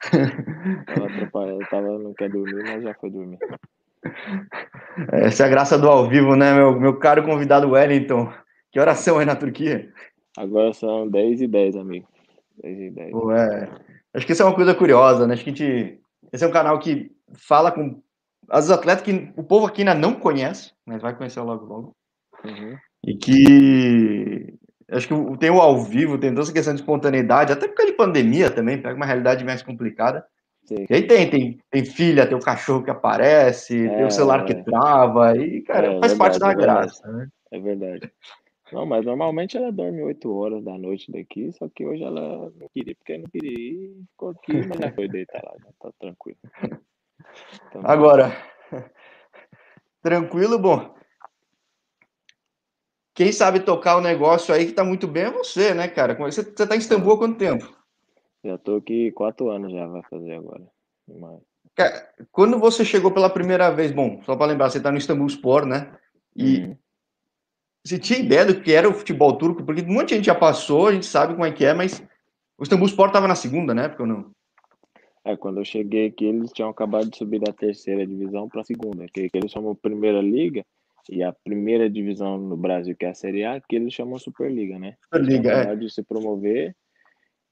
tava atrapalhado, tava, não quer dormir, mas já foi dormir. Essa é a graça do ao vivo, né, meu, meu caro convidado Wellington? Que oração aí na Turquia? Agora são 10 e 10, amigo. 10 e 10. Pô, é. Acho que isso é uma coisa curiosa, né? Acho que a gente. Esse é um canal que fala com as atletas que o povo aqui ainda não conhece, mas vai conhecer logo logo. Uhum. E que acho que tem o ao vivo, tem toda essa questão de espontaneidade, até por causa de pandemia também, pega uma realidade mais complicada. Sim. E aí tem, tem, tem filha, tem o cachorro que aparece, é, tem o celular é. que trava, e, cara, é, faz verdade, parte da graça, né? É verdade. Não, mas normalmente ela dorme 8 horas da noite daqui, só que hoje ela não queria, porque não queria ir, ficou aqui, mas já foi deitar lá, já tá tranquilo. Então, Agora, tranquilo, bom. Quem sabe tocar o negócio aí que tá muito bem é você, né, cara? Você, você tá em Istambul há quanto tempo? Já tô aqui quatro anos já, vai fazer agora. Mas... Quando você chegou pela primeira vez, bom, só para lembrar, você tá no Istambul Sport, né? E uhum. você tinha ideia do que era o futebol turco? Porque um monte de gente já passou, a gente sabe como é que é, mas o Istambul Sport tava na segunda, né? Porque eu não. É, quando eu cheguei aqui, eles tinham acabado de subir da terceira divisão para a segunda, que, que eles chamam primeira liga, e a primeira divisão no Brasil, que é a Série A, que eles chamam Superliga, né? Superliga, é. de se promover,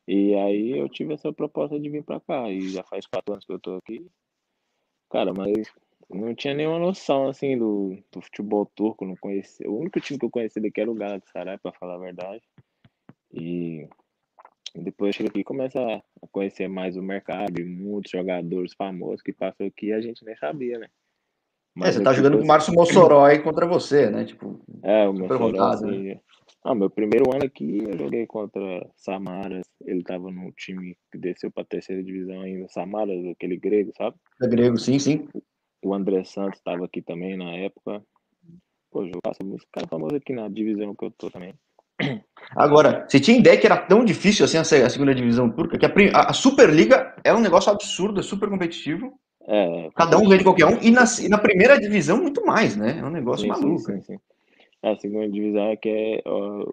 e aí eu tive essa proposta de vir para cá, e já faz quatro anos que eu tô aqui. Cara, mas não tinha nenhuma noção, assim, do, do futebol turco, não conhecia. O único time que eu conhecia daqui era o Galatasaray, para falar a verdade. E depois chega aqui e começa a conhecer mais o mercado, e muitos jogadores famosos que passam aqui e a gente nem sabia, né? Mas é, você tá jogando com o Márcio Mossoró aí contra você, né? Tipo, é, o Mossoró, assim, né? Ah, meu primeiro ano aqui eu joguei contra Samaras. Ele tava num time que desceu pra terceira divisão ainda. Samaras, aquele grego, sabe? É grego, sim, sim. O André Santos tava aqui também na época. Pô, faço música cara famoso aqui na divisão que eu tô também. Agora, você tinha ideia que era tão difícil assim a segunda divisão turca? Que a, a Superliga é um negócio absurdo, é super competitivo. É, Cada um ganha de qualquer um. E na, e na primeira divisão, muito mais, né? É um negócio sim, maluco. Sim, sim, sim. A segunda divisão é que é. Ó,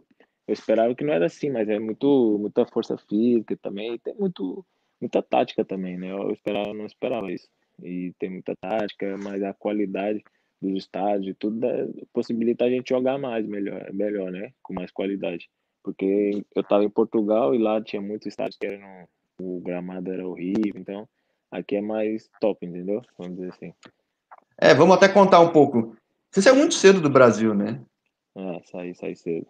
eu esperava que não era assim, mas é muito, muita força física também. tem muito, muita tática também, né? Eu esperava, não esperava isso. E tem muita tática, mas a qualidade dos estádios, tudo dá, possibilita a gente jogar mais, melhor, melhor, né? Com mais qualidade. Porque eu estava em Portugal e lá tinha muitos estádios que eram, o gramado era horrível, então aqui é mais top, entendeu? Vamos dizer assim. É, vamos até contar um pouco. Você saiu muito cedo do Brasil, né? É, saí, saí cedo.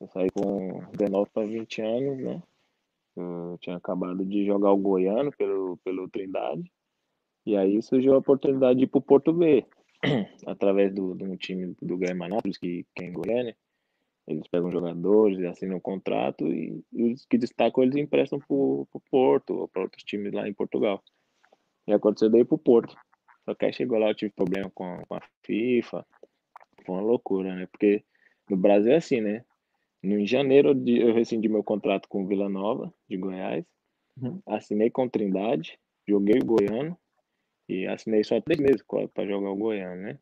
Eu saí com 19 para 20 anos, né? Eu tinha acabado de jogar o Goiano pelo, pelo Trindade. E aí surgiu a oportunidade de ir para o Porto B. através de um time do Germanápolis, que, que é em Goiânia. Eles pegam jogadores, assinam um contrato e, e os que destacam eles emprestam para o Porto ou para outros times lá em Portugal. E aconteceu daí para o Porto. Só que aí chegou lá, eu tive problema com, com a FIFA. Foi uma loucura, né? Porque no Brasil é assim, né? No, em janeiro eu rescindi meu contrato com Vila Nova, de Goiás. Uhum. Assinei com Trindade, joguei o Goiano. E assinei só três meses para jogar o Goiânia, né?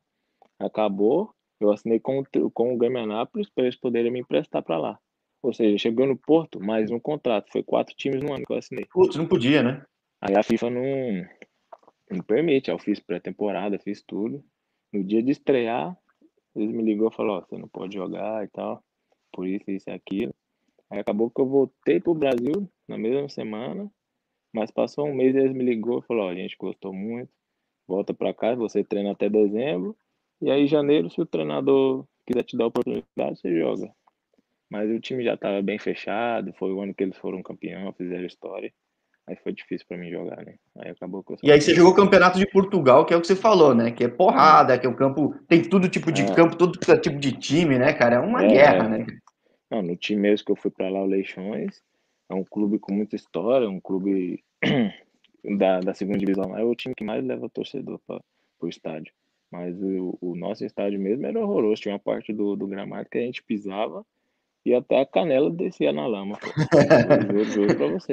Acabou, eu assinei com, com o Grêmio Anápolis para eles poderem me emprestar para lá. Ou seja, chegou no Porto, mais um contrato. Foi quatro times no ano que eu assinei. Putz, não podia, né? Aí a FIFA não, não permite. Eu fiz pré-temporada, fiz tudo. No dia de estrear, eles me ligou e falou, ó, você não pode jogar e tal. Por isso, isso e aquilo. Aí acabou que eu voltei pro Brasil na mesma semana. Mas passou um mês eles me ligou e falou, ó, a gente gostou muito, volta para casa, você treina até dezembro, e aí em janeiro, se o treinador quiser te dar a oportunidade, você joga. Mas o time já estava bem fechado, foi o ano que eles foram campeão, fizeram história. Aí foi difícil para mim jogar, né? Aí acabou E aí você jogou o Campeonato de Portugal, que é o que você falou, né? Que é porrada, que é o campo. Tem todo tipo de é. campo, todo tipo de time, né, cara? É uma é. guerra, né? Não, no time mesmo que eu fui para lá, o Leixões, é um clube com muita história, um clube da, da segunda divisão. É o time que mais leva torcedor para o estádio. Mas o, o, nosso estádio mesmo era horroroso. Tinha uma parte do, do gramado que a gente pisava e até a canela descia na lama. Eu juro pra você.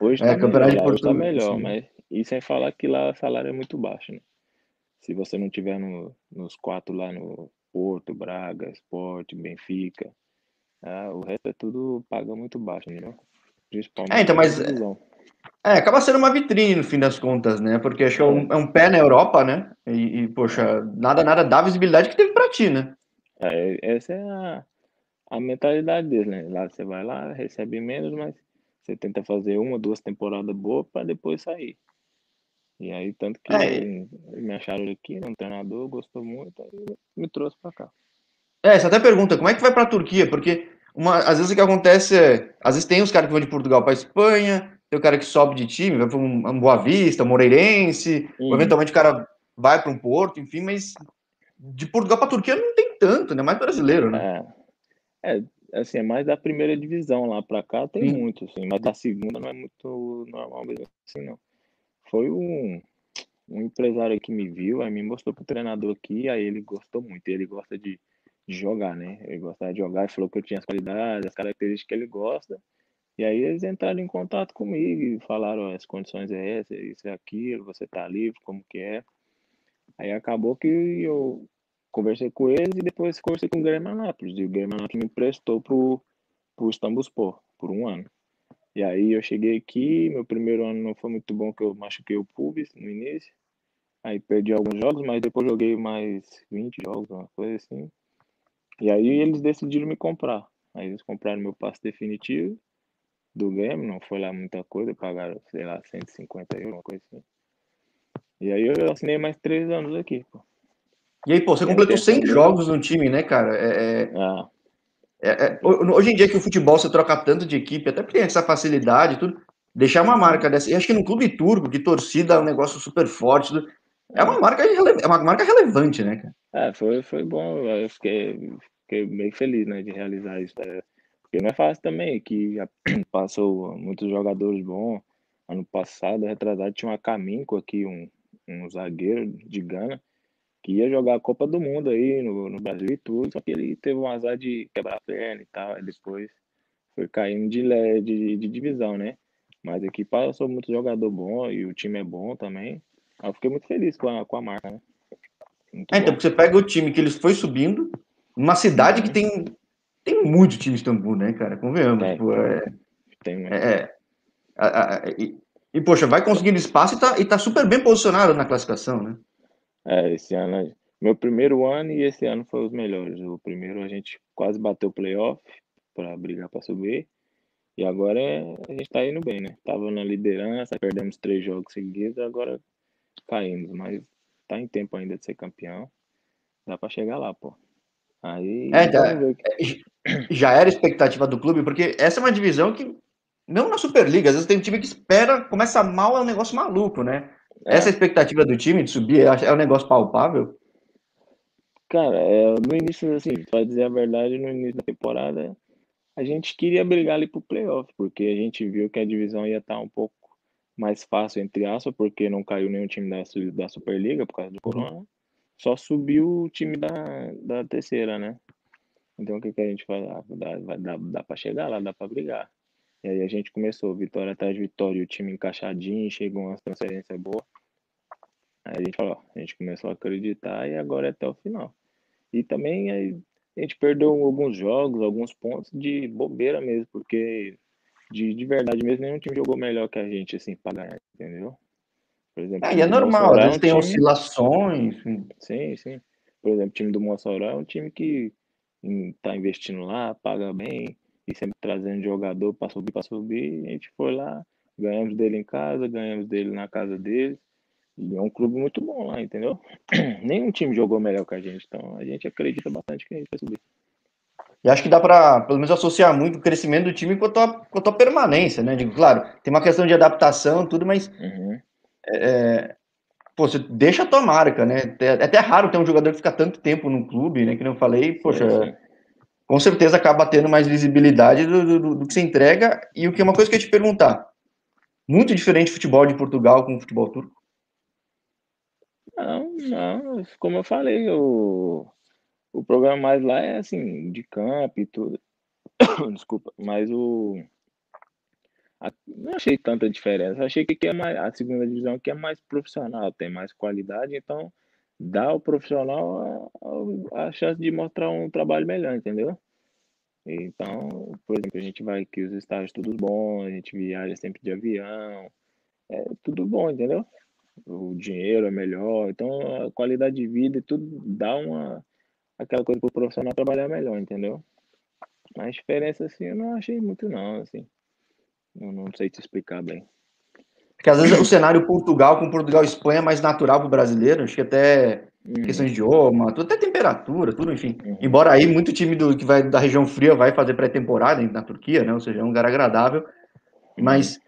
Hoje é, tá melhor, hoje tá melhor sim. mas e sem falar que lá o salário é muito baixo, né? Se você não tiver no, nos quatro lá no Porto, Braga, Sport, Benfica, ah, o resto é tudo paga muito baixo, entendeu? Principalmente. É, então, mas. É, acaba sendo uma vitrine no fim das contas, né? Porque acho que é um, é um pé na Europa, né? E, e, poxa, nada, nada dá visibilidade que teve pra ti, né? É, essa é a, a mentalidade deles, né? Lá você vai lá, recebe menos, mas você tenta fazer uma, duas temporadas boas para depois sair. E aí, tanto que é. me acharam aqui, né, um treinador, gostou muito, aí me trouxe para cá. É, você até pergunta, como é que vai para a Turquia? Porque uma, às vezes o que acontece é, às vezes tem os caras que vão de Portugal para Espanha, tem o cara que sobe de time, vai para um, um Boa Vista, um Moreirense, uhum. eventualmente o cara vai para um Porto, enfim, mas de Portugal para Turquia não tem tanto, né? Mais brasileiro, né? É, é assim, é mais da primeira divisão lá para cá tem Sim. muito, assim, mas da segunda não é muito normal mesmo assim, não. Foi um, um empresário que me viu, aí me mostrou pro treinador aqui, aí ele gostou muito, ele gosta de, de jogar, né? Ele gostava de jogar e falou que eu tinha as qualidades, as características que ele gosta. E aí eles entraram em contato comigo e falaram, as condições é essa, isso é aquilo, você tá livre, como que é. Aí acabou que eu conversei com eles e depois conversei com o Guilherme Anápolis. E o Guilherme Anápolis me emprestou pro, pro Istambulspor por um ano. E aí eu cheguei aqui, meu primeiro ano não foi muito bom, que eu machuquei o pubis no início. Aí perdi alguns jogos, mas depois joguei mais 20 jogos, uma coisa assim. E aí eles decidiram me comprar. Aí eles compraram meu passe definitivo do game, não foi lá muita coisa, pagaram, sei lá, 150 euros, uma coisa assim. E aí eu assinei mais três anos aqui, pô. E aí, pô, você completou 100 jogos no time, né, cara? É, é, ah. é, é, hoje em dia que o futebol você troca tanto de equipe, até porque tem essa facilidade e tudo, deixar uma marca dessa. E acho que no clube turco, de torcida é um negócio super forte. Tudo, é uma marca, é uma marca relevante, né, cara? É, foi, foi bom. Eu fiquei, fiquei bem feliz, né, de realizar isso. É, porque não é fácil também, que já passou muitos jogadores bons. Ano passado, retrasado, tinha uma Caminco aqui, um, um zagueiro de Gana que ia jogar a Copa do Mundo aí no, no Brasil e tudo, só que ele teve um azar de quebrar a perna e tal, aí depois foi caindo de, de, de divisão, né? Mas aqui passou muito jogador bom e o time é bom também. Eu fiquei muito feliz com a, com a marca, né? É, então, você pega o time que eles foi subindo, uma cidade que uhum. tem, tem muito time de Istambul, né, cara? Convenhamos. É, é, tem, é, é, a, a, e, e, poxa, vai conseguindo espaço e tá, e tá super bem posicionado na classificação, né? É, esse ano, meu primeiro ano e esse ano foi os melhores. O primeiro a gente quase bateu o playoff para brigar para subir. E agora é, a gente tá indo bem, né? Tava na liderança, perdemos três jogos seguidos, agora caímos, mas tá em tempo ainda de ser campeão. Dá para chegar lá, pô. Aí é, já, é, já era expectativa do clube, porque essa é uma divisão que não na Superliga, às vezes tem um time que espera, começa mal, é um negócio maluco, né? É. Essa expectativa do time de subir é um negócio palpável? Cara, é, no início, assim, para dizer a verdade, no início da temporada, a gente queria brigar ali pro playoff, porque a gente viu que a divisão ia estar tá um pouco mais fácil, entre aspas, porque não caiu nenhum time da, da Superliga por causa do Corona. Só subiu o time da, da terceira, né? Então o que, que a gente faz? Ah, dá, dá, dá para chegar lá, dá para brigar. E aí a gente começou, vitória atrás de vitória, o time encaixadinho, chegou uma transferência boa. Aí a gente falou, a gente começou a acreditar e agora é até o final. E também aí, a gente perdeu alguns jogos, alguns pontos de bobeira mesmo, porque de, de verdade mesmo nenhum time jogou melhor que a gente, assim, pra ganhar, entendeu? Por exemplo, é, e é normal, às vezes é tem time... oscilações. Sim, sim. Por exemplo, o time do Mossoró é um time que está investindo lá, paga bem, e sempre trazendo jogador para subir, para subir. A gente foi lá, ganhamos dele em casa, ganhamos dele na casa dele. E é um clube muito bom lá, entendeu? Nenhum time jogou melhor que a gente, então a gente acredita bastante que a gente vai subir. E acho que dá para, pelo menos, associar muito o crescimento do time com a a tua permanência, né? Digo, claro, tem uma questão de adaptação, tudo, mas uhum. é, pô, você deixa a tua marca, né? É, é até raro ter um jogador que fica tanto tempo no clube, né? Que não falei, poxa, é, com certeza acaba tendo mais visibilidade do, do, do, que se entrega. E o que é uma coisa que eu ia te perguntar: muito diferente futebol de Portugal com o futebol turco? Não, não, como eu falei, o, o programa mais lá é assim, de campo e tudo. Desculpa, mas o. A, não achei tanta diferença. Achei que aqui é mais, a segunda divisão aqui é mais profissional, tem mais qualidade, então dá ao profissional a, a, chance de mostrar um trabalho melhor, entendeu? Então, por exemplo, a gente vai aqui, os estágios todos bons, a gente viaja sempre de avião, é tudo bom, entendeu? O dinheiro é melhor, então a qualidade de vida e tudo dá uma aquela coisa para o profissional trabalhar melhor, entendeu? Mas diferença assim eu não achei muito não, assim. Eu não sei te explicar bem. Porque às vezes o cenário Portugal com Portugal e Espanha é mais natural para o brasileiro, acho que até uhum. questão de idioma, tudo, até temperatura, tudo, enfim. Uhum. Embora aí muito time do, que vai da região fria vai fazer pré-temporada na Turquia, né? Ou seja, é um lugar agradável. Mas uhum.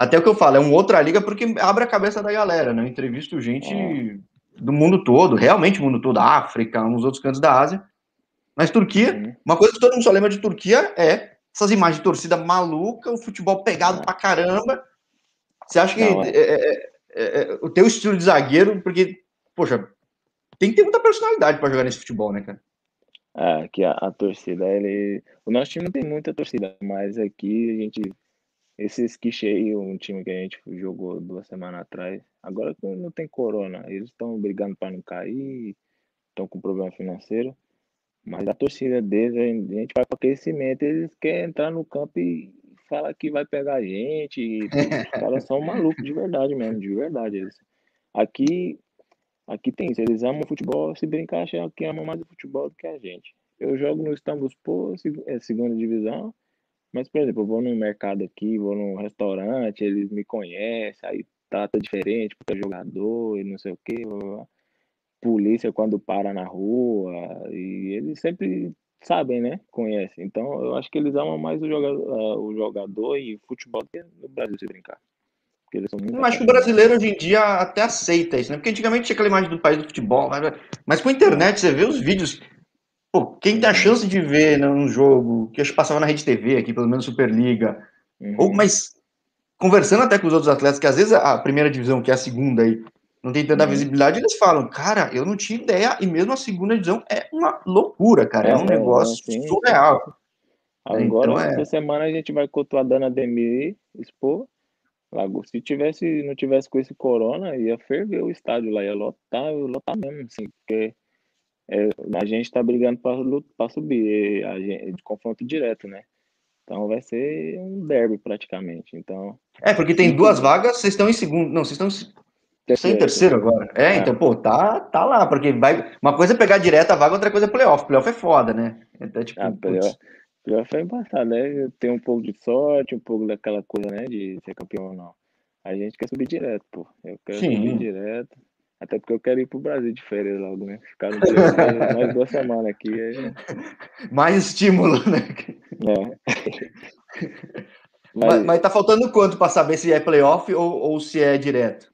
até o que eu falo, é uma outra liga porque abre a cabeça da galera, né? Eu entrevisto gente uhum. do mundo todo, realmente o mundo todo, África, uns outros cantos da Ásia. Mas Turquia, uhum. uma coisa que todo mundo só lembra de Turquia é essas imagens de torcida maluca, o futebol pegado pra caramba. Você acha que Não, é. É, é, é, é, o teu estilo de zagueiro, porque, poxa, tem que ter muita personalidade para jogar nesse futebol, né, cara? É, que a, a, torcida, ele. O nosso time não tem muita torcida, mas aqui a gente. Esses que cheio, um time que a gente jogou duas semanas atrás, agora não tem corona, eles estão brigando para não cair, estão com problema financeiro. Mas a torcida deles, a gente vai para aquecimento, eles querem entrar no campo e falar que vai pegar a gente. os caras são malucos de verdade mesmo, de verdade. Eles. Aqui, aqui tem isso, eles amam futebol, se brincar, acham que amam mais o futebol do que a gente. Eu jogo no Istambulspor, é segunda divisão, mas, por exemplo, eu vou no mercado aqui, vou num restaurante, eles me conhecem, aí trata diferente porque é jogador e não sei o quê. Blá, blá polícia quando para na rua, e eles sempre sabem, né? Conhecem. Então, eu acho que eles amam mais o jogador, o jogador e futebol do que no Brasil se brincar. Porque eles são muito eu acho que o brasileiro hoje em dia até aceita isso, né? Porque antigamente tinha aquela imagem do país do futebol, mas com a internet você vê os vídeos. Pô, quem tem a chance de ver né, um jogo que eu passava na Rede TV aqui, pelo menos Superliga, uhum. ou mas conversando até com os outros atletas, que às vezes a primeira divisão, que é a segunda aí, não tem tanta uhum. visibilidade, eles falam, cara, eu não tinha ideia, e mesmo a segunda divisão é uma loucura, cara, é, é um negócio é, surreal. Agora, então, é... essa semana a gente vai contra a Dana Demir, expor. Se tivesse, não tivesse com esse corona, ia ferver o estádio lá, ia lotar, ia lotar mesmo, assim, porque é, a gente tá brigando para subir, a gente, de confronto direto, né? Então vai ser um derby praticamente. Então. É, porque tem duas vagas, vocês estão em segundo. Não, vocês estão Terceiro. Em terceiro agora? É, é, então, pô, tá, tá lá, porque vai. Uma coisa é pegar direto a vaga, outra coisa é playoff. Playoff é foda, né? Então, tipo, ah, playoff, playoff é embaçado, né? Tem um pouco de sorte, um pouco daquela coisa, né? De ser campeão ou não. A gente quer subir direto, pô. Eu quero Sim. subir direto. Até porque eu quero ir pro Brasil de férias logo, né? Ficar no dia mais duas semanas aqui. Aí... Mais estímulo, né? É. Mas... Mas, mas tá faltando quanto para saber se é playoff ou, ou se é direto?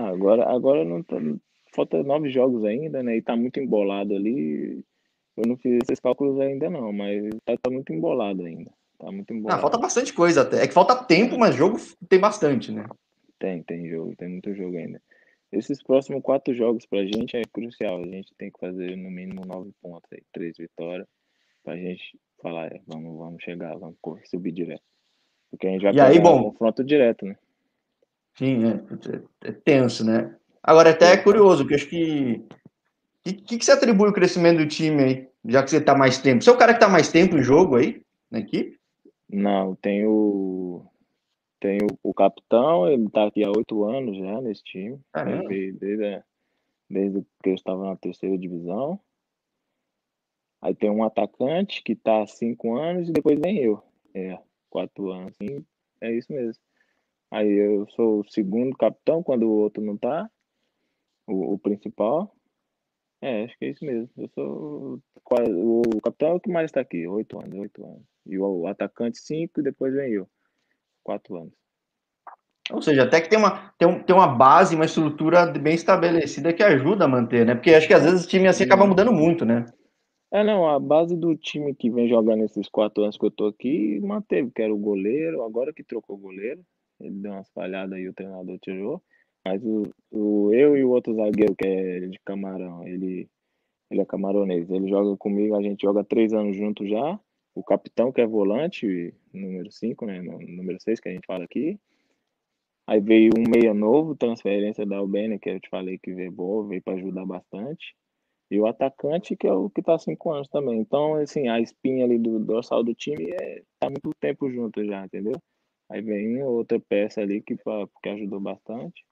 Ah, agora, agora não tá, falta nove jogos ainda, né? E tá muito embolado ali. Eu não fiz esses cálculos ainda não, mas tá, tá muito embolado ainda. Tá muito embolado. Ah, falta bastante coisa até. É que falta tempo, mas jogo tem bastante, né? Tem, tem jogo, tem muito jogo ainda. Esses próximos quatro jogos pra gente é crucial. A gente tem que fazer no mínimo nove pontos aí, três vitórias, pra gente falar, é, vamos, vamos chegar, vamos subir direto. Porque a gente vai e aí, bom, confronto direto, né? Sim, é, é tenso, né? Agora, até é curioso, porque acho que. O que, que, você atribui o crescimento do time aí, já que você está mais tempo? Você é o cara que está mais tempo em jogo aí, na equipe? Não, tem o. Tem o, o capitão, ele está aqui há oito anos já nesse time. Desde, desde, desde que eu estava na terceira divisão. Aí tem um atacante que está há cinco anos e depois vem eu. É, quatro anos. Sim, é isso mesmo. Aí eu sou o segundo capitão quando o outro não tá. O, o principal. É, acho que é isso mesmo. Eu sou o, o capitão é o que mais está aqui, oito anos, oito anos. E o, o atacante, cinco, e depois vem eu. Quatro anos. Ou seja, até que tem uma, tem, um, tem uma base, uma estrutura bem estabelecida que ajuda a manter, né? Porque acho que às vezes o time assim acaba mudando muito, né? É, não, a base do time que vem jogando esses quatro anos que eu tô aqui manteve, que era o goleiro, agora que trocou o goleiro, ele deu umas falhadas aí, o treinador tirou. Mas o, o, eu e o outro zagueiro, que é de camarão, ele, ele é camaronês. Ele joga comigo, a gente joga três anos junto já. O capitão, que é volante, número 5, né? Número 6, que a gente fala aqui. Aí veio um meia novo, transferência da Albânia, que eu te falei que veio boa, veio para ajudar bastante. E o atacante, que é o que tá há cinco anos também. Então, assim, a espinha ali do dorsal do time é, tá muito tempo junto já, entendeu? Aí vem outra peça ali que, que ajudou bastante.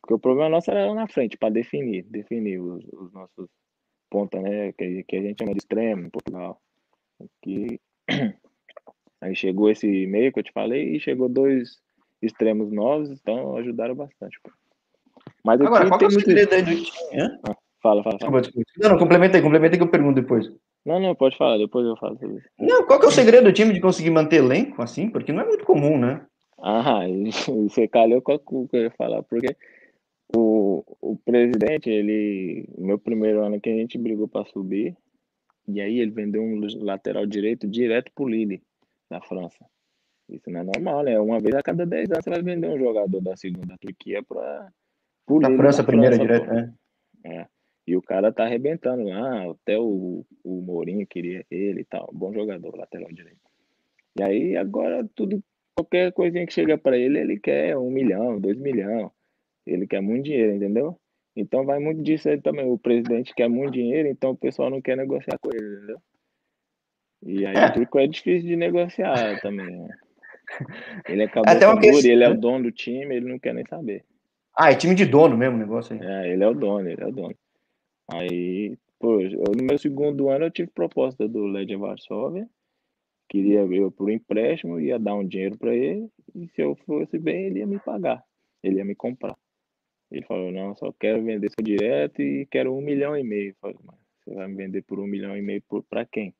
Porque o problema nosso era na frente, para definir, definir os, os, nossos pontas, né? Que, que a gente chama de extremo em Portugal. Que... Aí chegou esse meio que eu te falei e chegou dois extremos novos, então ajudaram bastante. Mas Agora, qual é o segredo aí do time? Fala, fala, fala. Não, não, complementa aí, complementa aí que eu pergunto depois. Não, não, pode falar, depois eu falo sobre isso. Não, qual que é o segredo do time de conseguir manter elenco assim? Porque não é muito comum, né? Ah, você calhou com o que eu ia falar, porque o, o presidente, ele, no meu primeiro ano que a gente brigou para subir, e aí ele vendeu um lateral direito direto pro Lille, na França. Isso não é normal, né? Uma vez a cada 10 anos você vai vender um jogador da segunda Turquia para a França, primeira direto, né? É. E o cara tá arrebentando lá, até o, o Mourinho queria ele e tal. Bom jogador, lateral direito. E aí agora tudo, qualquer coisinha que chega para ele, ele quer um milhão, dois milhões. Ele quer muito dinheiro, entendeu? Então vai muito disso aí também. O presidente quer muito dinheiro, então o pessoal não quer negociar com ele, entendeu? E aí é. o truco é difícil de negociar também. Né? Ele acabou Até uma questão... ele é o dono do time, ele não quer nem saber. Ah, é time de dono mesmo o negócio aí. É, ele é o dono, ele é o dono. Aí, pô, no meu segundo ano eu tive proposta do Legia Varsóvia. Queria eu por empréstimo, ia dar um dinheiro para ele, e se eu fosse bem, ele ia me pagar, ele ia me comprar. Ele falou, não, só quero vender seu direto e quero um milhão e meio. Eu falei, mas você vai me vender por um milhão e meio para quem?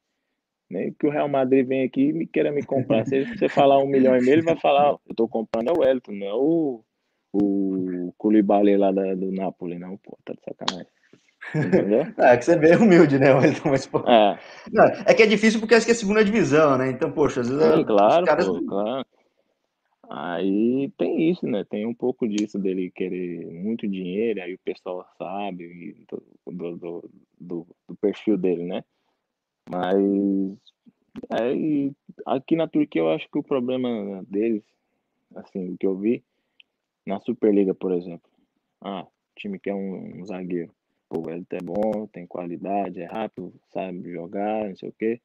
Nem que o Real Madrid vem aqui e me queira me comprar. Se você falar um milhão e meio, ele vai falar, eu estou comprando é o Wellington, não é o, o Koulibaly lá da, do Napoli, não, pô, tá de sacanagem. É que você é bem humilde, né? Mas, pô, é. Não, é que é difícil porque acho que é a segunda divisão, né? Então, poxa, às vezes. Sim, claro, caras... pô, claro. Aí tem isso, né? Tem um pouco disso dele querer muito dinheiro, aí o pessoal sabe do, do, do, do perfil dele, né? Mas é, aqui na Turquia eu acho que o problema deles, assim, o que eu vi, na Superliga, por exemplo. Ah, o time quer um, um zagueiro. Pô, ele é bom, tem qualidade, é rápido, sabe jogar, não sei o quê.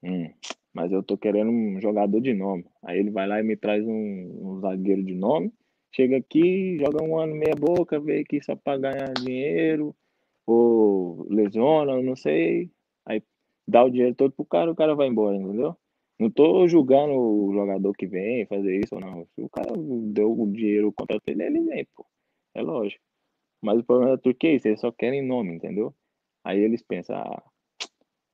Hum, mas eu tô querendo um jogador de nome. Aí ele vai lá e me traz um, um zagueiro de nome. Chega aqui, joga um ano meia boca, vê aqui só para ganhar dinheiro, ou lesiona, não sei. Aí dá o dinheiro todo pro cara, o cara vai embora, entendeu? Não tô julgando o jogador que vem fazer isso ou não. Se o cara deu o dinheiro, o contrato dele, ele vem, pô. É lógico. Mas o problema da Turquia é isso, eles só querem nome, entendeu? Aí eles pensam, ah,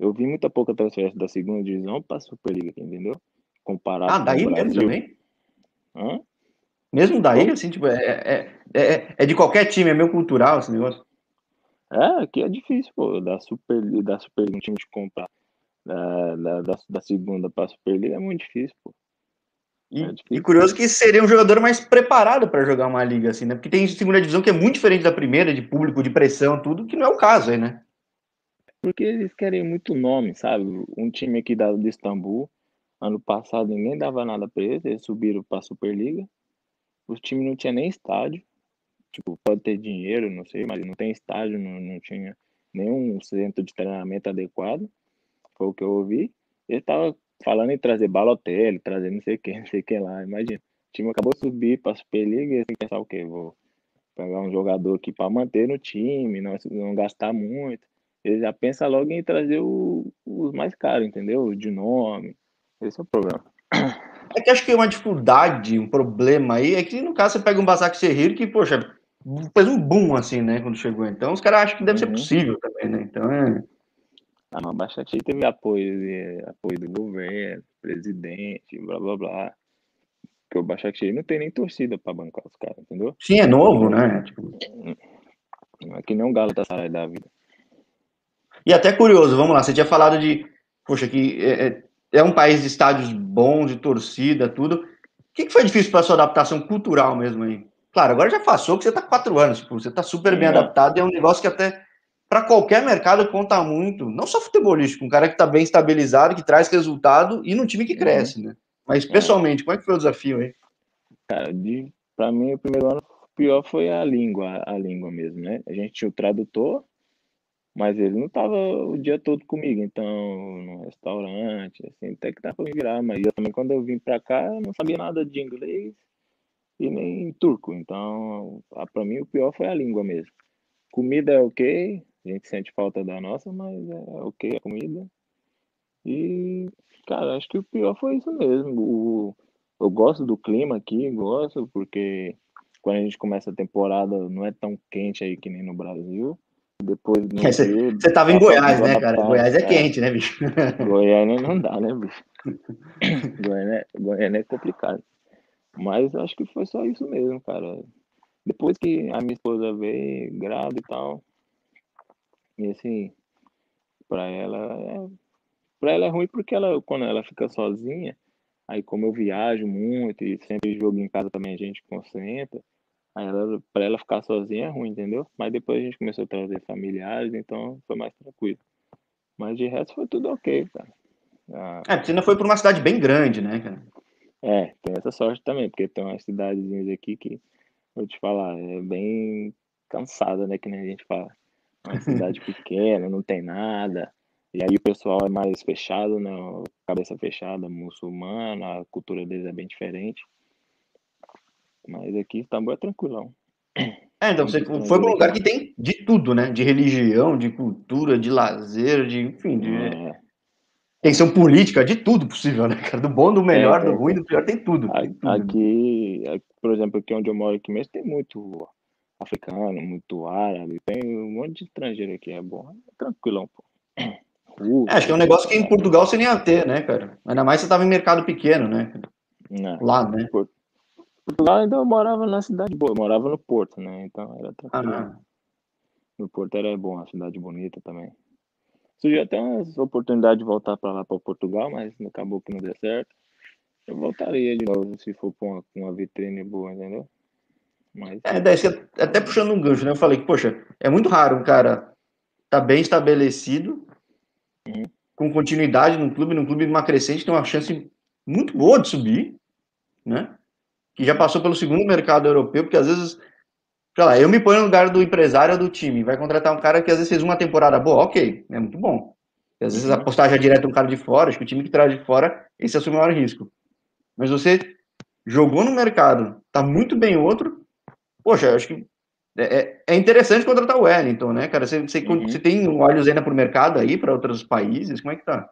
eu vi muita pouca transferência da segunda divisão para a Superliga, entendeu? Comparado ah, daí mesmo também? Hã? Mesmo daí, assim, tipo, é, é, é, é, de qualquer time, é meio cultural esse negócio. É, aqui é difícil, pô, da Superliga, da Superliga, um time de comprar da, da, da, da segunda para a Superliga é muito difícil, pô. E, é e, curioso que seria um jogador mais preparado para jogar uma liga assim, né? Porque tem segunda divisão que é muito diferente da primeira, de público, de pressão, tudo, que não é o caso aí, né? Porque eles querem muito nome, sabe? Um time aqui da, de Istambul, ano passado ninguém dava nada para eles, eles subiram para a Superliga. Os times não tinha nem estádio. Tipo, pode ter dinheiro, não sei, mas não tem estádio, não, não tinha nenhum centro de treinamento adequado. Foi o que eu ouvi. Ele tava falando em trazer Balotelli, trazer não sei quem, não sei quem lá. Imagina. O time acabou de subir para a Superliga e assim pensar o quê? Vou pegar um jogador aqui para manter no time, não, não gastar muito. Ele já pensa logo em trazer o, os mais caros, entendeu? De nome. Esse é o problema. É que acho que é uma dificuldade, um problema aí, é que no caso você pega um Basak Serrir que, poxa, fez um boom assim, né, quando chegou. Então os caras acham que deve uhum. ser possível também, né? Então é. Ah, mas Baixati teve apoio, de, apoio do governo, presidente, blá blá blá. Porque o Baixati não tem nem torcida para bancar os caras, entendeu? Sim, é novo, né? Tipo... Não é que nem um galo da Sarai da vida. E até curioso, vamos lá, você tinha falado de, poxa, que é, é, é um país de estádios bons, de torcida, tudo. O que, que foi difícil para sua adaptação cultural mesmo aí? Claro, agora já passou que você está quatro anos, tipo, você está super bem adaptado e é um negócio que até para qualquer mercado conta muito, não só futebolístico, um cara que está bem estabilizado, que traz resultado e num time que cresce, né? Mas é. pessoalmente, como é que foi o desafio aí? Cara, para mim o primeiro ano pior foi a língua, a língua mesmo, né? A gente tinha o tradutor, Mas ele não tava o dia todo comigo, então, no restaurante, assim, até que dá pra me virar. Mas eu também, quando eu vim pra cá, eu não sabia nada de inglês e nem turco. Então, para mim, o pior foi a língua mesmo. Comida é ok, a gente sente falta da nossa, mas é ok a comida. E, cara, acho que o pior foi isso mesmo. O, eu gosto do clima aqui, gosto, porque quando a gente começa a temporada não é tão quente aí que nem no Brasil. Depois é, Você estava em Goiás, né, cara? Goiás é, é, quente, né, bicho? Goiânia não dá, né, bicho? Goiânia, Goiânia é complicado. Mas acho que foi só isso mesmo, cara. Depois que a minha esposa veio, grávida e tal. E assim, pra ela é. Pra ela é ruim porque ela, quando ela fica sozinha, aí como eu viajo muito e sempre jogo em casa também a gente concentra, Aí ela, pra ela ficar sozinha é ruim, entendeu? Mas depois a gente começou a trazer familiares, então foi mais tranquilo. Mas de resto foi tudo ok, cara. Ah, é, você ainda foi para uma cidade bem grande, né, cara? É, tem essa sorte também, porque tem umas cidadezinhas aqui que, vou te falar, é bem cansada, né, que nem a gente fala. Uma cidade pequena, não tem nada. E aí o pessoal é mais fechado, né? Cabeça fechada, muçulmana, a cultura deles é bem diferente. Mas aqui Istambul é tranquilão. É, então você foi para um lugar que tem de tudo, né? De religião, de cultura, de lazer, de enfim, de é. tensão política, de tudo possível, né, cara? Do bom, do melhor, é, do ruim, do pior, tem tudo, tem tudo. Aqui, por exemplo, aqui onde eu moro aqui mesmo, tem muito africano, muito árabe, tem um monte de estrangeiro aqui, é bom. É tranquilão, pô. Uh, é, acho que é um negócio que em Portugal você nem ia ter, né, cara? Ainda mais você tava em mercado pequeno, né? Não, Lá, né? Por, Lá ainda eu morava na cidade boa, eu morava no Porto, né? Então era tranquilo. Ah, no Porto era bom, uma cidade bonita também. Surgiu até umas oportunidades de voltar para lá, para Portugal, mas acabou que não deu certo. Eu voltaria de novo se for com uma, uma vitrine boa, entendeu? Mas... É, daí até puxando um gancho, né? Eu falei que, poxa, é muito raro um cara tá bem estabelecido, uhum. com continuidade no clube, num clube de uma crescente, tem uma chance muito boa de subir, né? que já passou pelo segundo mercado europeu, porque às vezes, sei lá, eu me ponho no lugar do empresário ou do time, vai contratar um cara que às vezes fez uma temporada boa, ok, é muito bom. E às vezes uhum. apostar já direto um cara de fora, acho que o time que traz de fora, esse é o seu maior risco. Mas você jogou no mercado, tá muito bem outro, poxa, acho que é, é, é interessante contratar o Wellington, né, cara? Você, você, uhum. você tem olhos ainda pro mercado aí, para outros países? Como é que tá?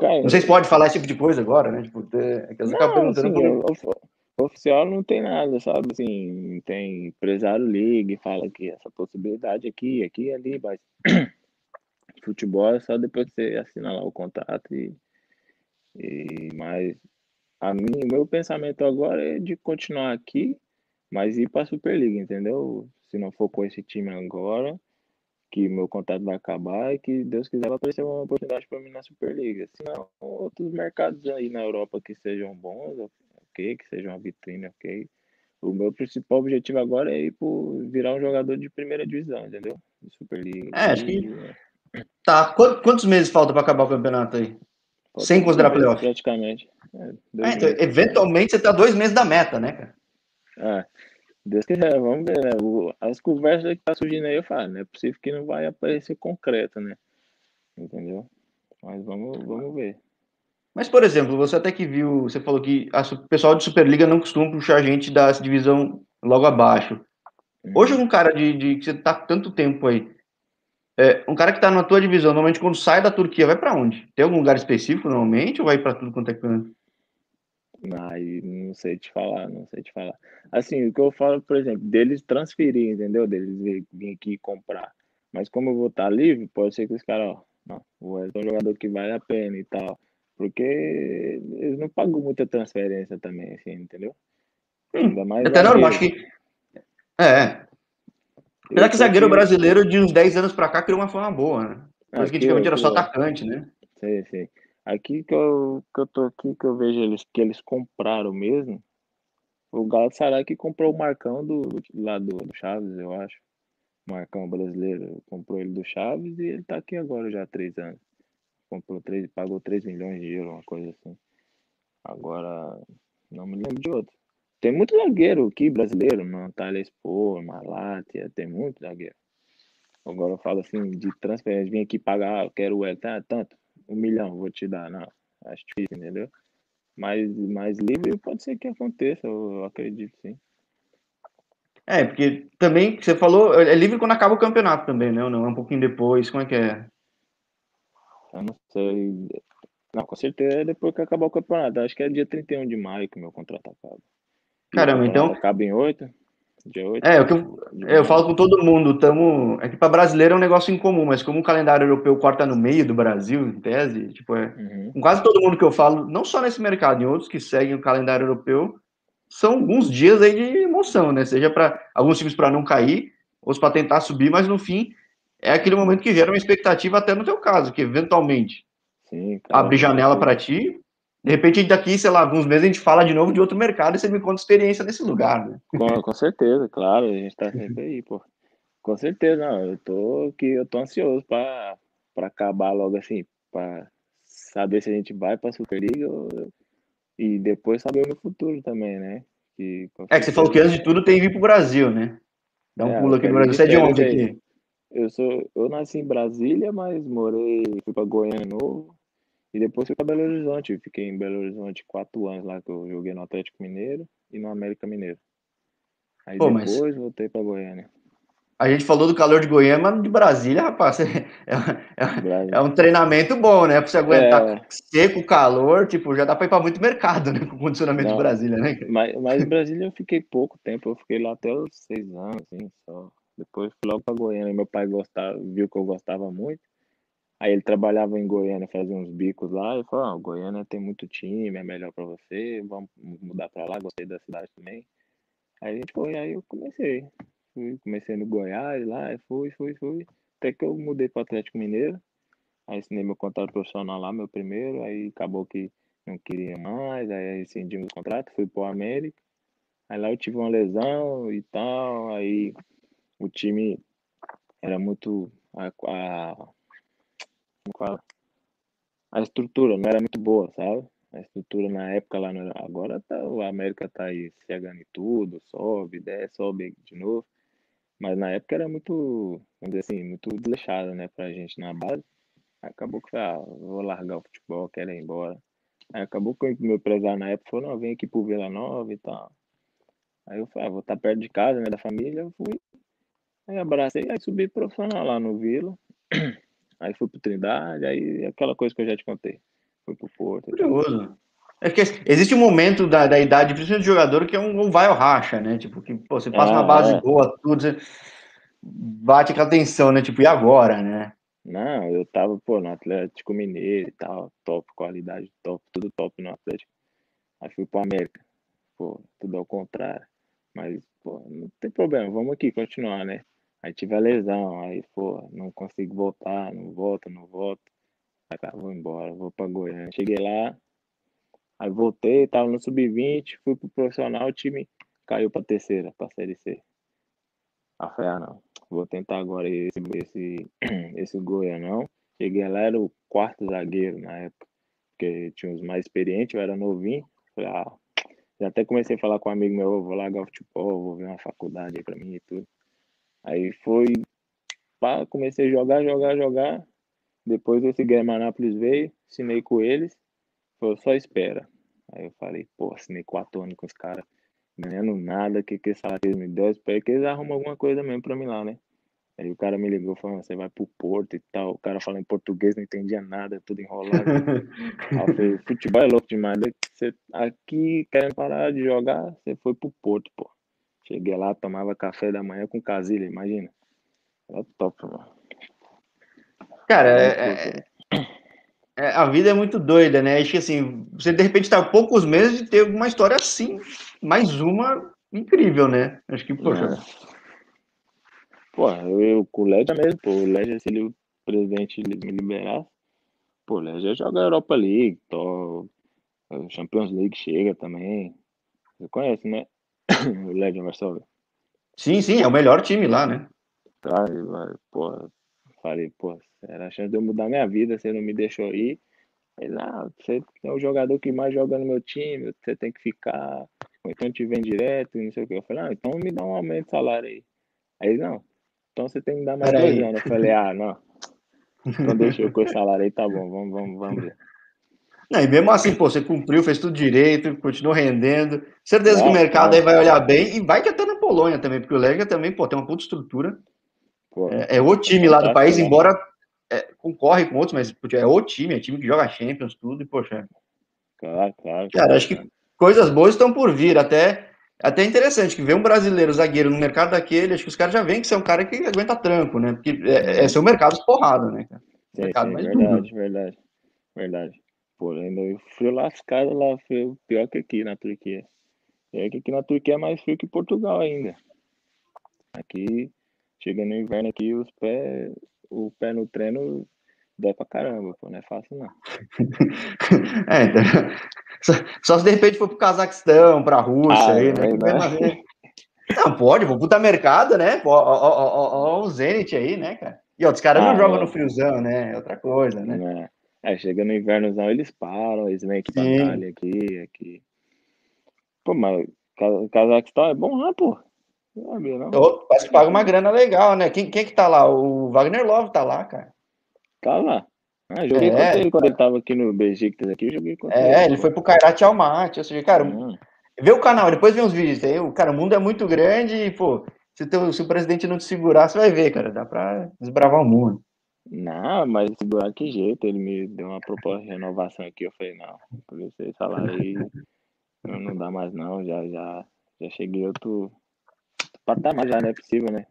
Cara, não sei se pode falar esse tipo de coisa agora, né? Tipo, é que não, perguntando assim, por... oficial não tem nada, sabe? Assim, tem empresário liga e fala que essa possibilidade aqui, aqui e ali, mas futebol é só depois de você assinar lá o contrato e, e mas a mim, meu pensamento agora é de continuar aqui, mas ir para a Superliga, entendeu? Se não for com esse time agora, que meu contrato vai acabar e que Deus quiser vai aparecer uma oportunidade para mim na Superliga. Se não, outros mercados aí na Europa que sejam bons, ok, que sejam uma vitrine, ok. O meu principal objetivo agora é ir por virar um jogador de primeira divisão, entendeu? De Superliga. É, acho que. Tá. Quantos meses falta para acabar o campeonato aí? Falta Sem considerar playoff? Praticamente. É, é, então, eventualmente você tá dois meses da meta, né, cara? É. Deus quiser, vamos ver, né? As conversas que tá surgindo aí, eu falo, não é possível que não vai aparecer concreto, né? Entendeu? Mas vamos, vamos ver. Mas, por exemplo, você até que viu, você falou que o pessoal de Superliga não costuma puxar gente da divisão logo abaixo. Uhum. Hoje, um cara de, de que você tá tanto tempo aí, é, um cara que tá na tua divisão, normalmente quando sai da Turquia, vai para onde? Tem algum lugar específico normalmente ou vai para tudo quanto é canto? Aí não sei te falar, não sei te falar. Assim, o que eu falo, por exemplo, deles transferir, entendeu? Deles vir aqui comprar. Mas como eu vou estar livre, pode ser que os caras, ó, não, o é um jogador que vale a pena e tal. Porque eles não pagam muita transferência também, assim, entendeu? Ainda mais. Até normal, acho que. É. Apesar que zagueiro brasileiro de uns 10 anos pra cá criou uma forma boa, né? Mas que antigamente era só atacante, né? Sim, sim. Aqui que eu, que eu tô aqui, que eu vejo eles, que eles compraram mesmo, o Galatasaray que comprou o Marcão do, lá do, do Chaves, eu acho. Marcão brasileiro, comprou ele do Chaves e ele tá aqui agora já há três anos. Comprou três, pagou 3 milhões de euros, uma coisa assim. Agora, não me lembro de outro. Tem muito zagueiro aqui brasileiro, no Antalya Spor, Malátia, tem muito zagueiro. Agora eu falo assim, de transferência, vim aqui pagar, quero o L, tá, tanto, um milhão, vou te dar, não, acho difícil, entendeu? Mas mais livre pode ser que aconteça, eu acredito sim. É, porque também, você falou, é livre quando acaba o campeonato também, né? Ou não? É um pouquinho depois, como é que é? Eu não sei. Não, com certeza é depois que acabar o campeonato. Acho que é dia 31 de maio que meu contrato acaba. Caramba, então. Acaba em 8. Dia 8. É, o que eu, eu falo com todo mundo. Tamo, é que para brasileiro é um negócio incomum, mas como o calendário europeu corta no meio do Brasil, em tese, tipo, é. Uhum. Com quase todo mundo que eu falo, não só nesse mercado, em outros que seguem o calendário europeu, são alguns dias aí de emoção, né? Seja para alguns times para não cair, outros para tentar subir, mas no fim é aquele momento que gera uma expectativa até no teu caso, que eventualmente Sim, abre janela para ti. De repente, daqui, sei lá, alguns meses a gente fala de novo de outro mercado e você me conta experiência nesse lugar, né? Com, com certeza, claro, a gente tá sempre aí, pô. Com certeza, não, eu tô que eu tô ansioso para acabar logo assim, para saber se a gente vai para Superliga ou e depois saber no futuro também, né? Que, é que você falou que antes de tudo tem que vir pro Brasil, né? Dá um é, pulo aqui no Brasil. Você é de onde aqui? Eu, sou, eu nasci em Brasília, mas morei, fui para Goiânia novo. E depois fui para Belo Horizonte. Fiquei em Belo Horizonte quatro anos lá, que eu joguei no Atlético Mineiro e no América Mineiro. Aí Pô, depois mas... voltei para Goiânia. A gente falou do calor de Goiânia, mas de Brasília, rapaz, é, é, é um treinamento bom, né? Pra você aguentar é... seco, calor, tipo, já dá pra ir pra muito mercado, né? Com o condicionamento Não, de Brasília, né? Mas, mas em Brasília eu fiquei pouco tempo, eu fiquei lá até os seis anos, assim, só. Depois fui logo pra Goiânia, meu pai gostava, viu que eu gostava muito. Aí ele trabalhava em Goiânia, fazia uns bicos lá, e falou, ah, Goiânia tem muito time, é melhor pra você, vamos mudar pra lá, gostei da cidade também. Aí a gente foi, aí eu comecei fui, comecei no Goiás lá, fui, fui, fui. Até que eu mudei para Atlético Mineiro. Aí assinei meu contrato profissional lá, meu primeiro. Aí acabou que não queria mais. Aí rescindi o contrato, fui para o América. Aí lá eu tive uma lesão e tal. Aí o time era muito. A, a, a, estrutura não era muito boa, sabe? A estrutura na época lá, no, agora tá, o América tá aí chegando em tudo, sobe, desce, sobe de novo. Mas na época era muito, vamos dizer assim, muito desleixada, né, pra gente na base. acabou que, ah, vou largar o futebol, quero ir embora. Aí acabou que o meu empresário na época falou, não, vem aqui pro Vila Nova e tal. Aí eu falei, ah, vou estar tá perto de casa, né, da família, eu fui. Aí abracei, aí subi profissional lá no Vila. Aí fui pro Trindade, aí aquela coisa que eu já te contei. Fui pro Porto. Curioso. É que existe um momento da, da idade, principalmente do jogador, que é um, um vai ou racha, né? Tipo, que pô, você passa uma base é. boa, tudo, você bate aquela tensão, né? Tipo, e agora, né? Não, eu tava, pô, no Atlético Mineiro e tal, top, qualidade top, tudo top no Atlético. Aí fui pro América. Pô, tudo ao contrário. Mas, pô, não tem problema, vamos aqui continuar, né? Aí tive a lesão, aí, pô, não consigo voltar, não volto, não volto. Aí, tá, vou embora, vou pra Goiânia. Cheguei lá, Aí voltei, tava no sub-20, fui pro profissional, o time caiu pra terceira, pra série C. Aí falei, ah não, vou tentar agora esse, esse, esse Goianão. Cheguei lá, era o quarto zagueiro na época, porque tinha uns mais experientes, eu era novinho. Falei, ah, já até comecei a falar com um amigo meu, vou largar o futebol, vou ver uma faculdade aí pra mim e tudo. Aí foi, pá, comecei a jogar, jogar, jogar. Depois esse Guilherme Anápolis veio, assinei com eles. Falou, só espera. Aí eu falei, pô, assinei quatro anos com os caras, ganhando nada, que que salário me deu, espero que eles arrumem alguma coisa mesmo pra mim lá, né? Aí o cara me ligou falando, você vai pro Porto e tal. O cara falando em português, não entendia nada, tudo enrolado. Aí eu falei, futebol é louco demais. Você aqui querendo parar de jogar, você foi pro Porto, pô. Cheguei lá, tomava café da manhã com casilha, imagina. Era top, mano. Cara, é, é, é, a vida é muito doida, né? Acho que assim, você de repente está poucos meses de ter uma história assim, mais uma incrível, né? Acho que, poxa. É. Pô, eu com o Lédia mesmo, pô, o Lédia, se ele, o presidente me liberar, pô, o Lédia joga a Europa League, tô, Champions League chega também. Você conhece, né? O Lédia Varsóvia. Sim, sim, é o melhor time lá, né? Tá, pô, Falei, pô, era a chance de eu mudar minha vida, você não me deixou ir. Ele, não, você é o jogador que mais joga no meu time, você tem que ficar, ou então te vem direto, não sei o que. Eu falei, ah, então me dá um aumento de salário aí. Aí, não, então você tem que dar mais Pera dois aí. anos. Eu falei, ah, não. Então deixa eu com esse salário aí, tá bom, vamos, vamos, vamos ver. Não, e mesmo assim, pô, você cumpriu, fez tudo direito, continuou rendendo. Certeza é, que o mercado é. aí vai olhar bem e vai que até na Polônia também, porque o Lega também, pô, tem uma puta estrutura. Pô, é, é, o time lá do país, embora é, concorre com outros, mas é o time, é time que joga Champions, tudo, e, poxa. Claro, claro. Cara, acho que coisas boas estão por vir, até. Até interessante que ver um brasileiro zagueiro no mercado daquele, acho que os caras já veem que você é um cara que aguenta tranco, né? Porque é, é seu mercado porrada, né, cara? Sim, mercado sim, verdade, duro. verdade, verdade. Pô, ainda frio lascado lá, frio pior que aqui na Turquia. É que aqui na Turquia é mais frio que Portugal ainda. Aqui, chega no inverno aqui, os pés, o pé no treino dói pra caramba, pô, não é fácil não. é, então, só, só, se de repente for pro Cazaquistão, pra Rússia ah, aí, né? né? Não, pode, vou putar mercado, né? Ó, ó, ó, ó, o Zenit aí, né, cara? E ó, os caras ah, não jogam é. no friozão, né? É outra coisa, né? É. é, chega no invernozão, eles param, eles vêm aqui pra aqui, aqui. Pô, mas o Cazaquistão é bom lá, pô. Não sabia, não. parece que paga uma grana legal, né? Quem, quem que tá lá? O Wagner Love tá lá, cara. Tá lá. Ah, joguei é, contra ele quando ele tava aqui no Besiktas aqui, joguei contra é, ele. É, ele foi pro Kairat Almaty, ou seja, cara, hum. vê o canal, depois vê uns vídeos aí, o cara, o mundo é muito grande e, pô, se, teu, se o presidente não te segurar, você vai ver, cara, dá pra desbravar o mundo. Não, mas segurar que jeito, ele me deu uma proposta de renovação aqui, eu falei, não, por esse salário aí não, não dá mais não, já, já, já cheguei outro, patamar já, não é possível, né?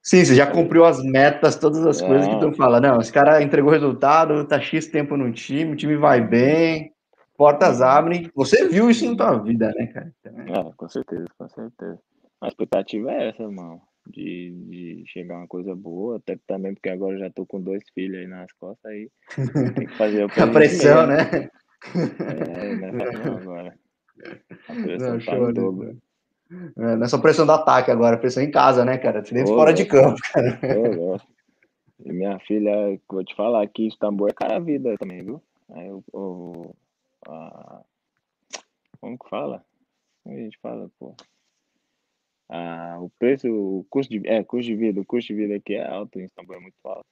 Sim, você já cumpriu as metas, todas as é. coisas que tu fala. Não, esse cara entregou resultado, tá X tempo no time, o time vai bem, portas abrem. Você viu isso na tua vida, né, cara? É, com certeza, com certeza. A expectativa é essa, irmão. De, de chegar uma coisa boa, até também porque agora eu já tô com dois filhos aí nas costas, aí tem que fazer A pressão, mesmo. né? É, não é agora. A pressão não, tá show, dobro. Né? É, não é só pressão do ataque agora, pressão em casa, né, cara? Dentro fora de campo, cara. e minha filha, vou te falar aqui, Istambul é cara vida também, viu? Aí o, o a, como que fala? Como a gente fala, pô? Ah, o preço, o custo de, é, custo de vida, o custo de vida aqui é alto, em Istambul é muito alto.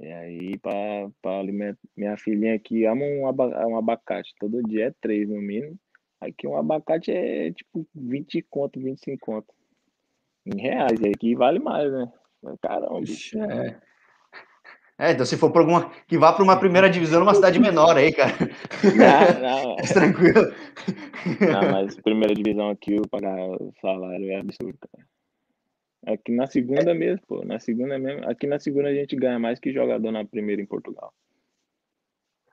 E aí, para alimentar, minha filhinha aqui ama um, um abacate, todo dia é três no mínimo. Aqui um abacate é tipo 20 conto, 25 conto. Em reais. E aqui vale mais, né? Caramba. É. é, então se for para alguma. Que vá para uma primeira divisão numa cidade menor aí, cara. Não, não. É tranquilo. Não, mas primeira divisão aqui, eu pagar o salário é absurdo, cara. Aqui na segunda mesmo, pô. Na segunda mesmo. Aqui na segunda a gente ganha mais que jogador na primeira em Portugal.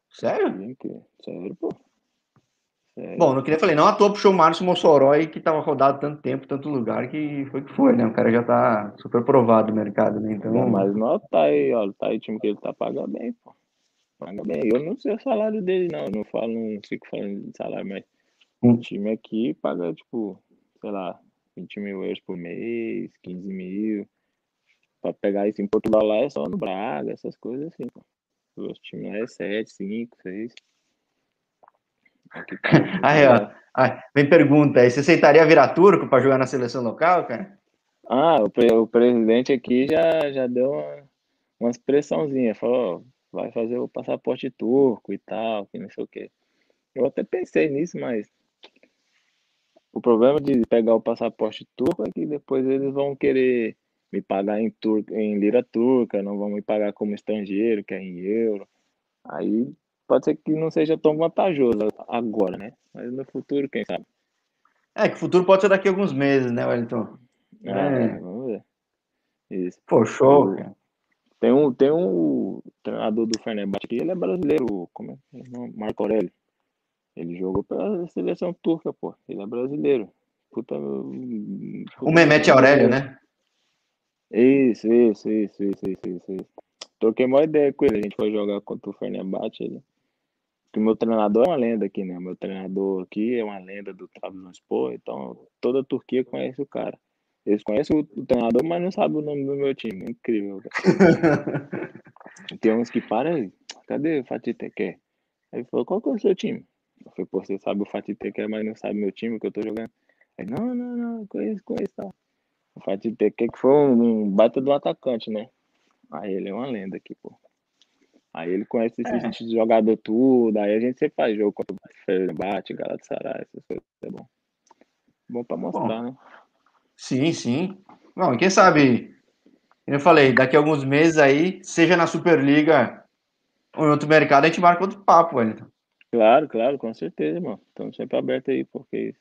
Sério? Sério, pô. É. Bom, no que eu falei, não à toa puxou o Márcio Mossoró que estava rodado tanto tempo, tanto lugar, que foi que foi, né? O cara já tá super provado no mercado, né? Então... Não, mas não tá aí, ó, tá aí o time que ele tá pagando bem, pô. Paga bem. Eu não sei o salário dele, não. Não falo, não fico falando de salário, mas hum. o time aqui paga, tipo, sei lá, 20 mil euros por mês, 15 mil. Pra pegar isso em Portugal lá é só no Braga, essas coisas assim, pô. Os times lá é 7, 5, 6. Aí, ó. Aí, vem pergunta aí, você aceitaria virar turco para jogar na seleção local, cara? Ah, o, pre o presidente aqui já, já deu uma, uma expressãozinha, falou, vai fazer o passaporte turco e tal, que não sei o quê. Eu até pensei nisso, mas o problema de pegar o passaporte turco é que depois eles vão querer me pagar em, tur em lira turca, não vão me pagar como estrangeiro, que é em euro. Aí pode ser que não seja tão vantajoso agora, né? Mas no futuro, quem sabe? É, que o futuro pode ser daqui a alguns meses, né, Wellington? É, é. vamos ver. Isso. Pô, show, cara. Tem um, tem um treinador do Fenerbahçe aqui, ele é brasileiro, como é? é Marco Aurélio. Ele jogou pela seleção turca, pô. Ele é brasileiro. Puta, puta o Mehmet Aurélio, né? Isso, isso, isso, isso, isso, isso. Troquei uma ideia com ele. A gente foi jogar contra o Fenerbahçe. Ele que meu treinador é uma lenda aqui, né? Meu treinador aqui é uma lenda do Trabzonspor, então toda a Turquia conhece o cara. Eles conhecem o, treinador, mas não sabem o nome do meu time. É incrível, cara. Tem uns que param cadê o Fatih Teké? Aí ele falou, qual que é o seu time? Eu falei, pô, você sabe o Fatih Teké, mas não sabe meu time que eu tô jogando. Aí, não, não, não, conheço, conheço, tal. O Fatih Teque que foi um baita do atacante, né? Aí ele é uma lenda aqui, pô. Aí ele conhece esse é. de jogador tudo, aí a gente sempre faz jogo contra o Fenerbahçe, Galatasaray, essas coisas, é bom. Bom pra mostrar, bom. né? Sim, sim. Bom, quem sabe, eu falei, daqui a alguns meses aí, seja na Superliga ou em outro mercado, a gente marca outro papo, Wellington. Claro, claro, com certeza, irmão. Estamos sempre abertos aí, porque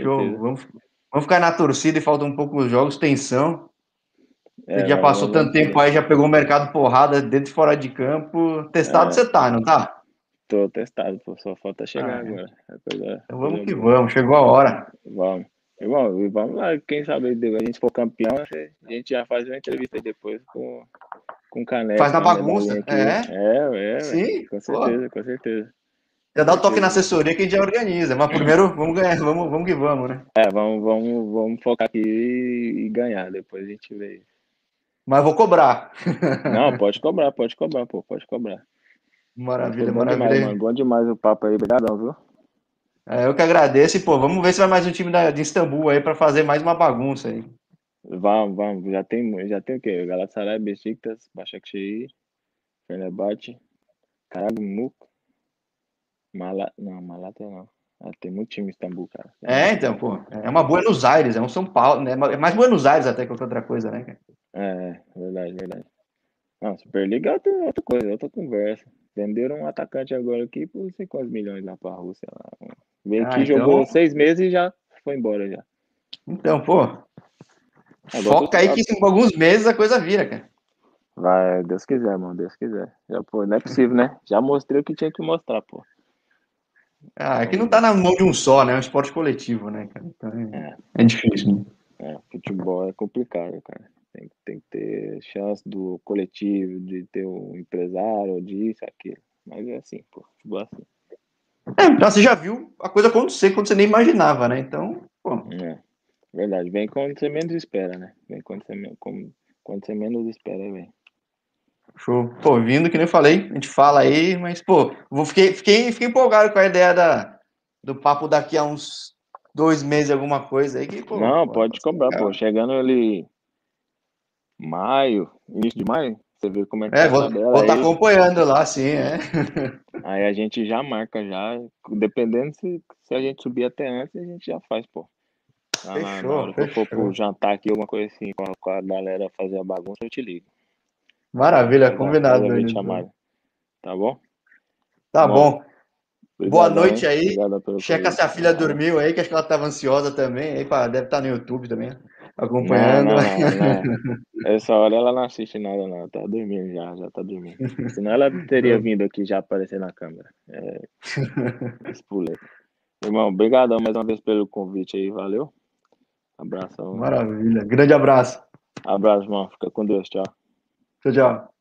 Show. Vamos, vamos ficar na torcida e faltam um pouco os jogos, tensão. É, já passou tanto tempo aí, já pegou o mercado porrada dentro e fora de campo. Testado é. você tá, não tá? Tô testado, pô, só falta chegar ah, agora. Coisa, então vamos que vamos, chegou a hora. Vamos. Irmão, vamos lá, quem sabe a gente for campeão, a gente já faz uma entrevista depois com, com Canela. Faz na bagunça, é? É, é, Sim, com certeza, pô. com certeza. Já dá o toque na assessoria que a gente já organiza, mas primeiro vamos ganhar, vamos, vamos que vamos, né? É, vamos, vamos, vamos focar aqui e ganhar, depois a gente vê. Mas vou cobrar. Não, pode cobrar, pode cobrar, pô, pode cobrar. Maravilha, bom maravilha. Demais, mano. Bom demais o papo aí, obrigadão, viu? É, eu que agradeço e, pô, vamos ver se vai mais um time da, de Istambul aí para fazer mais uma bagunça aí. Vamos, vamos. Já tem, já tem o quê? Galatasaray, Besiktas, Başakşehir, Fenerbahçe, Karagümrük, Malat... Não, Malata não. Ah, tem muito time em Istambul, cara. É, então, pô. É uma Buenos Aires, é um São Paulo, né? É mais Buenos Aires até que outra coisa, né, cara? É, verdade, verdade. Não, Superliga é outra, outra coisa, outra conversa. Venderam um atacante agora aqui por sei quantos milhões lá pra Rússia. Lá. Veio ah, aqui, então... jogou seis meses e já foi embora já. Então, pô. Agora Foca aí que em alguns meses a coisa vira, cara. Vai, Deus quiser, mano, Deus quiser. Já, pô, não é possível, né? Já mostrei o que tinha que mostrar, pô. Ah, é que não tá na mão de um só, né? É um esporte coletivo, né, cara? Então é, é difícil, né? É, futebol é complicado, cara. Tem, tem que ter chance do coletivo, de ter um empresário, disso, aquilo. Mas é assim, pô, futebol é assim. É, então você já viu a coisa acontecer quando você nem imaginava, né? Então, pô. É, verdade. Vem quando você menos espera, né? Vem quando você, quando você menos espera, vem. Show. Pô, vindo, que nem eu falei, a gente fala aí, mas, pô, vou, fiquei, fiquei, fiquei empolgado com a ideia da, do papo daqui a uns dois meses, alguma coisa aí. Que, pô, Não, pô, pode cobrar, pô. Chegando ali maio, início de maio, você vê como é que é, tá vou, vou estar tá acompanhando lá, sim, é. Aí a gente já marca, já, dependendo se, se a gente subir até antes, a gente já faz, pô. Fechou, na, hora que eu for pro jantar aqui, alguma coisa assim, com a, com a galera fazer a bagunça, eu te ligo. Maravilha, combinado. Tá bom? Tá bom. bom. Boa noite aí. Checa se a filha dormiu aí, que acho que ela estava ansiosa também. Aí, pá, deve estar tá no YouTube também, acompanhando. Não, não, não, Essa hora ela não assiste nada, não. Tá dormindo já, já tá dormindo. Senão ela teria vindo aqui já aparecer na câmera. É... Irmão, obrigadão mais uma vez pelo convite aí, valeu. Abração. Maravilha. Grande abraço. Abraço, irmão. Fica com Deus. Tchau. Tchau, tchau.